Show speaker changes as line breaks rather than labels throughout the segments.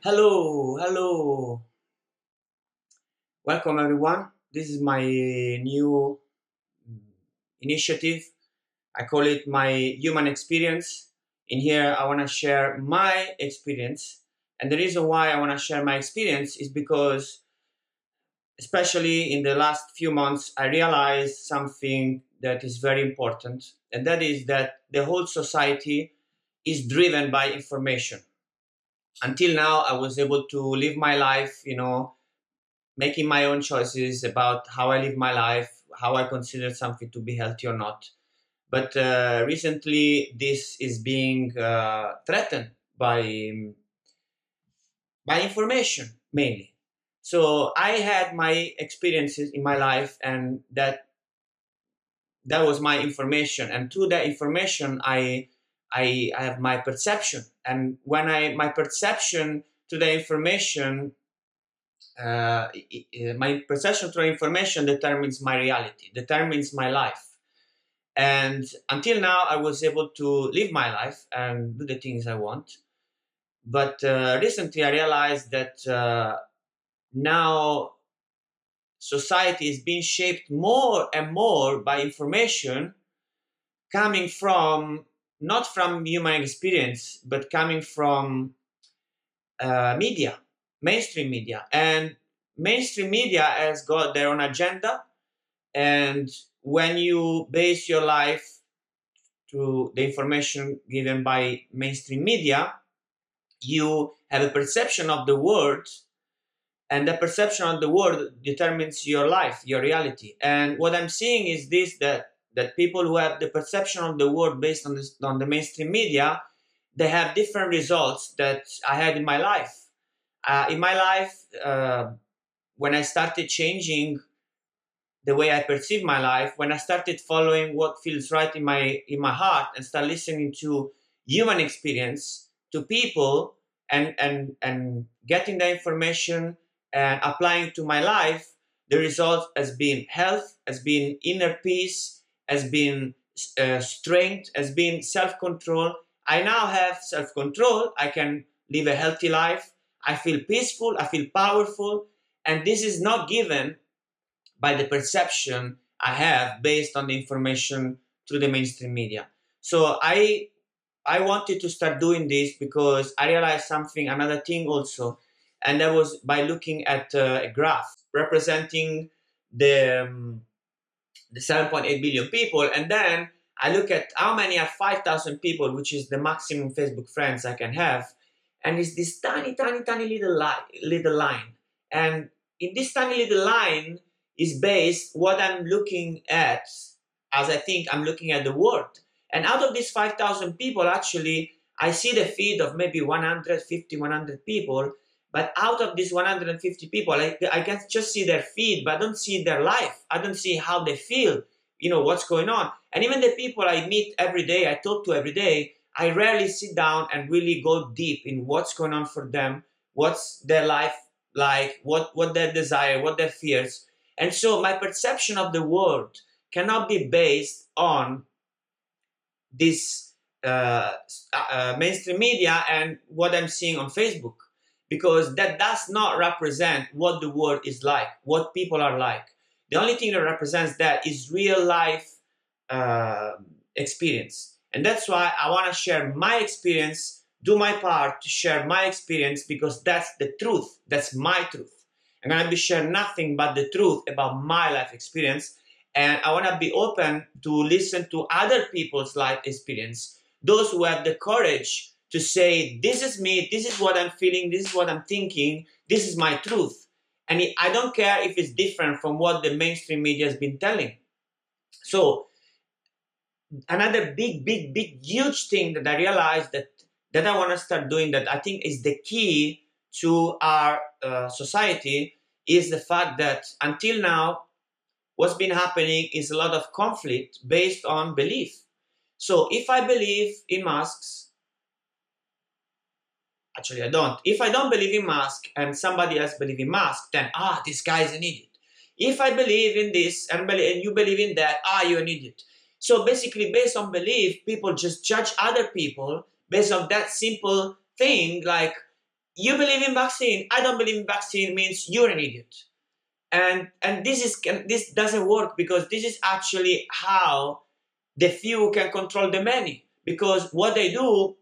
Hello, hello. Welcome everyone. This is my uh, new initiative. I call it my human experience. In here, I want to share my experience. And the reason why I want to share my experience is because, especially in the last few months, I realized something that is very important. And that is that the whole society is driven by information until now i was able to live my life you know making my own choices about how i live my life how i consider something to be healthy or not. But uh, recently this is being uh, threatened by by information mainly. So i had my experiences in my life and that that was my information. And through that information i I, I have my perception. And when I my perception to the information uh, my perception to the information determines my reality determines my life. And until now I was able to live my life and do the things I want. But uh, recently I realized that uh, now society is being shaped more and more by information coming from not from human experience, but coming from uh, media, mainstream media. And mainstream media has got their own agenda. And when you base your life to the information given by mainstream media, you have a perception of the world, and the perception of the world determines your life, your reality. And what I'm seeing is this that that people who have the perception of the world based on, this, on the mainstream media, they have different results that I had in my life. Uh, in my life, uh, when I started changing the way I perceive my life, when I started following what feels right in my in my heart and start listening to human experience, to people, and and and getting the information and applying to my life, the result has been health, has been inner peace, has been uh, strength, has been self control. I now have self control. I can live a healthy life. I feel peaceful. I feel powerful. And this is not given by the perception I have based on the information through the mainstream media. So I I wanted to start doing this because I realized something, another thing also, and that was by looking at uh, a graph representing the um, the 7.8 billion people, and then I look at how many are 5,000 people, which is the maximum Facebook friends I can have, and it's this tiny, tiny, tiny little line, little line. And in this tiny little line is based what I'm looking at as I think I'm looking at the world. And out of these 5,000 people, actually, I see the feed of maybe 150, 100 people, but out of these 150 people, I, I can just see their feed, but I don't see their life. I don't see how they feel, you know, what's going on. And even the people I meet every day, I talk to every day, I rarely sit down and really go deep in what's going on for them, what's their life like, what, what their desire, what their fears. And so my perception of the world cannot be based on this uh, uh, mainstream media and what I'm seeing on Facebook because that does not represent what the world is like, what people are like. The only thing that represents that is real life uh, experience. And that's why I want to share my experience, do my part to share my experience because that's the truth. That's my truth. I'm going to be sharing nothing but the truth about my life experience. And I want to be open to listen to other people's life experience, those who have the courage to say, this is me, this is what I'm feeling, this is what I'm thinking, this is my truth. And I don't care if it's different from what the mainstream media has been telling. So, another big, big, big, huge thing that I realized that, that I want to start doing that I think is the key to our uh, society is the fact that until now, what's been happening is a lot of conflict based on belief. So, if I believe in masks, Actually, I don't. If I don't believe in mask and somebody else believe in mask, then ah, this guy is an idiot. If I believe in this and, and you believe in that, ah, you're an idiot. So basically, based on belief, people just judge other people based on that simple thing. Like you believe in vaccine, I don't believe in vaccine means you're an idiot. And and this is this doesn't work because this is actually how the few can control the many. Because what they do,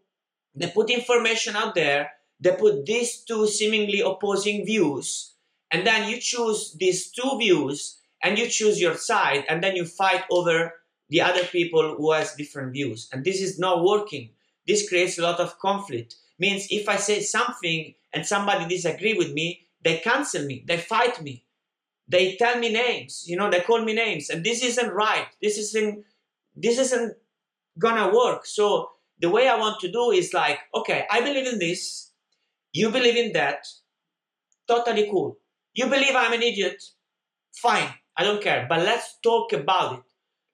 they put information out there, they put these two seemingly opposing views, and then you choose these two views and you choose your side, and then you fight over the other people who has different views. And this is not working. This creates a lot of conflict. Means if I say something and somebody disagree with me, they cancel me, they fight me, they tell me names, you know, they call me names, and this isn't right. This isn't this isn't gonna work. So the way I want to do is like, okay, I believe in this, you believe in that, totally cool. You believe I'm an idiot, fine, I don't care, but let's talk about it.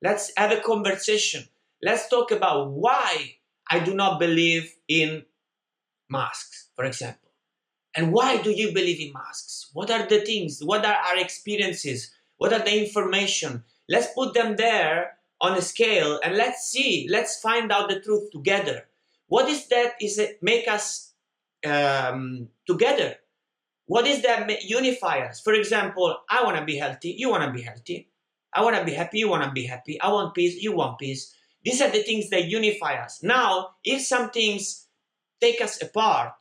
Let's have a conversation. Let's talk about why I do not believe in masks, for example. And why do you believe in masks? What are the things? What are our experiences? What are the information? Let's put them there on a scale and let's see, let's find out the truth together. What is that is it make us um, together? What is that unify us? For example, I want to be healthy, you want to be healthy. I want to be happy, you want to be happy. I want peace, you want peace. These are the things that unify us. Now, if some things take us apart,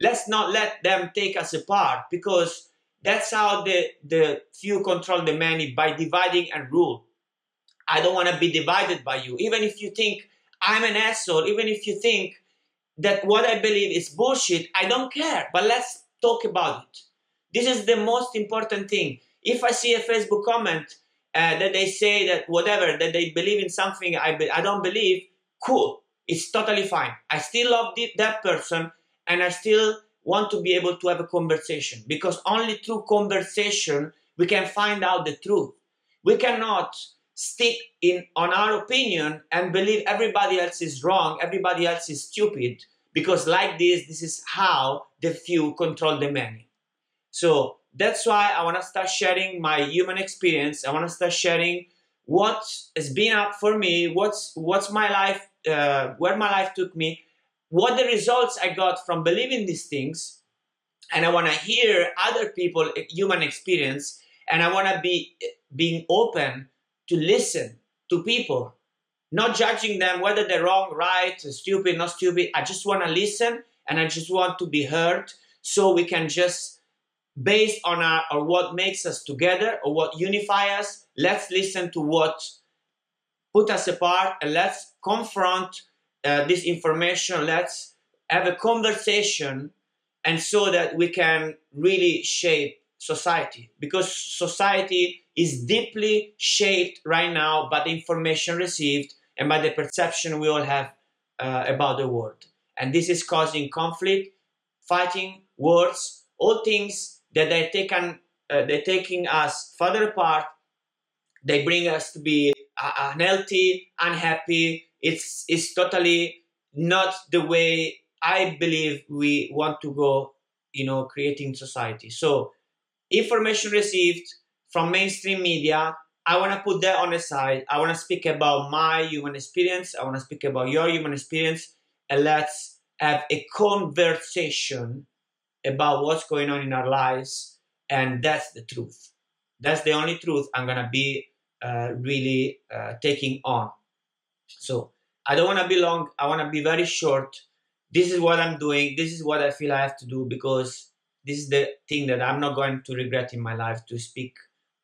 let's not let them take us apart because that's how the, the few control the many by dividing and rule. I don't want to be divided by you. Even if you think I'm an asshole, even if you think that what I believe is bullshit, I don't care. But let's talk about it. This is the most important thing. If I see a Facebook comment uh, that they say that whatever, that they believe in something I, be- I don't believe, cool. It's totally fine. I still love the- that person and I still want to be able to have a conversation because only through conversation we can find out the truth. We cannot stick in on our opinion and believe everybody else is wrong, everybody else is stupid, because like this, this is how the few control the many. So that's why I want to start sharing my human experience. I want to start sharing what has been up for me, what's what's my life, uh, where my life took me, what the results I got from believing these things, and I want to hear other people human experience, and I want to be being open to listen to people, not judging them whether they're wrong, right, stupid, not stupid. I just want to listen and I just want to be heard so we can just, based on our, or what makes us together or what unify us, let's listen to what put us apart and let's confront uh, this information. Let's have a conversation and so that we can really shape society because society is deeply shaped right now by the information received and by the perception we all have uh, about the world. And this is causing conflict, fighting, wars, all things that they taken, uh, they're taking us further apart. They bring us to be uh, unhealthy, unhappy. It's, it's totally not the way I believe we want to go, you know, creating society. So information received from mainstream media, I want to put that on the side. I want to speak about my human experience. I want to speak about your human experience. And let's have a conversation about what's going on in our lives. And that's the truth. That's the only truth I'm going to be uh, really uh, taking on. So I don't want to be long. I want to be very short. This is what I'm doing. This is what I feel I have to do because this is the thing that I'm not going to regret in my life to speak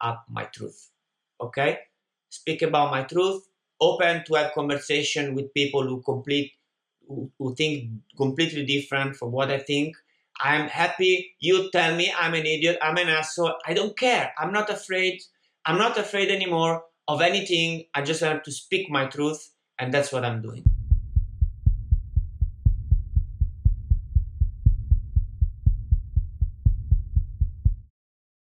up my truth. Okay? Speak about my truth, open to have conversation with people who complete who, think completely different from what I think. I'm happy you tell me I'm an idiot, I'm an asshole. I don't care. I'm not afraid. I'm not afraid anymore of anything. I just have to speak my truth, and that's what I'm doing.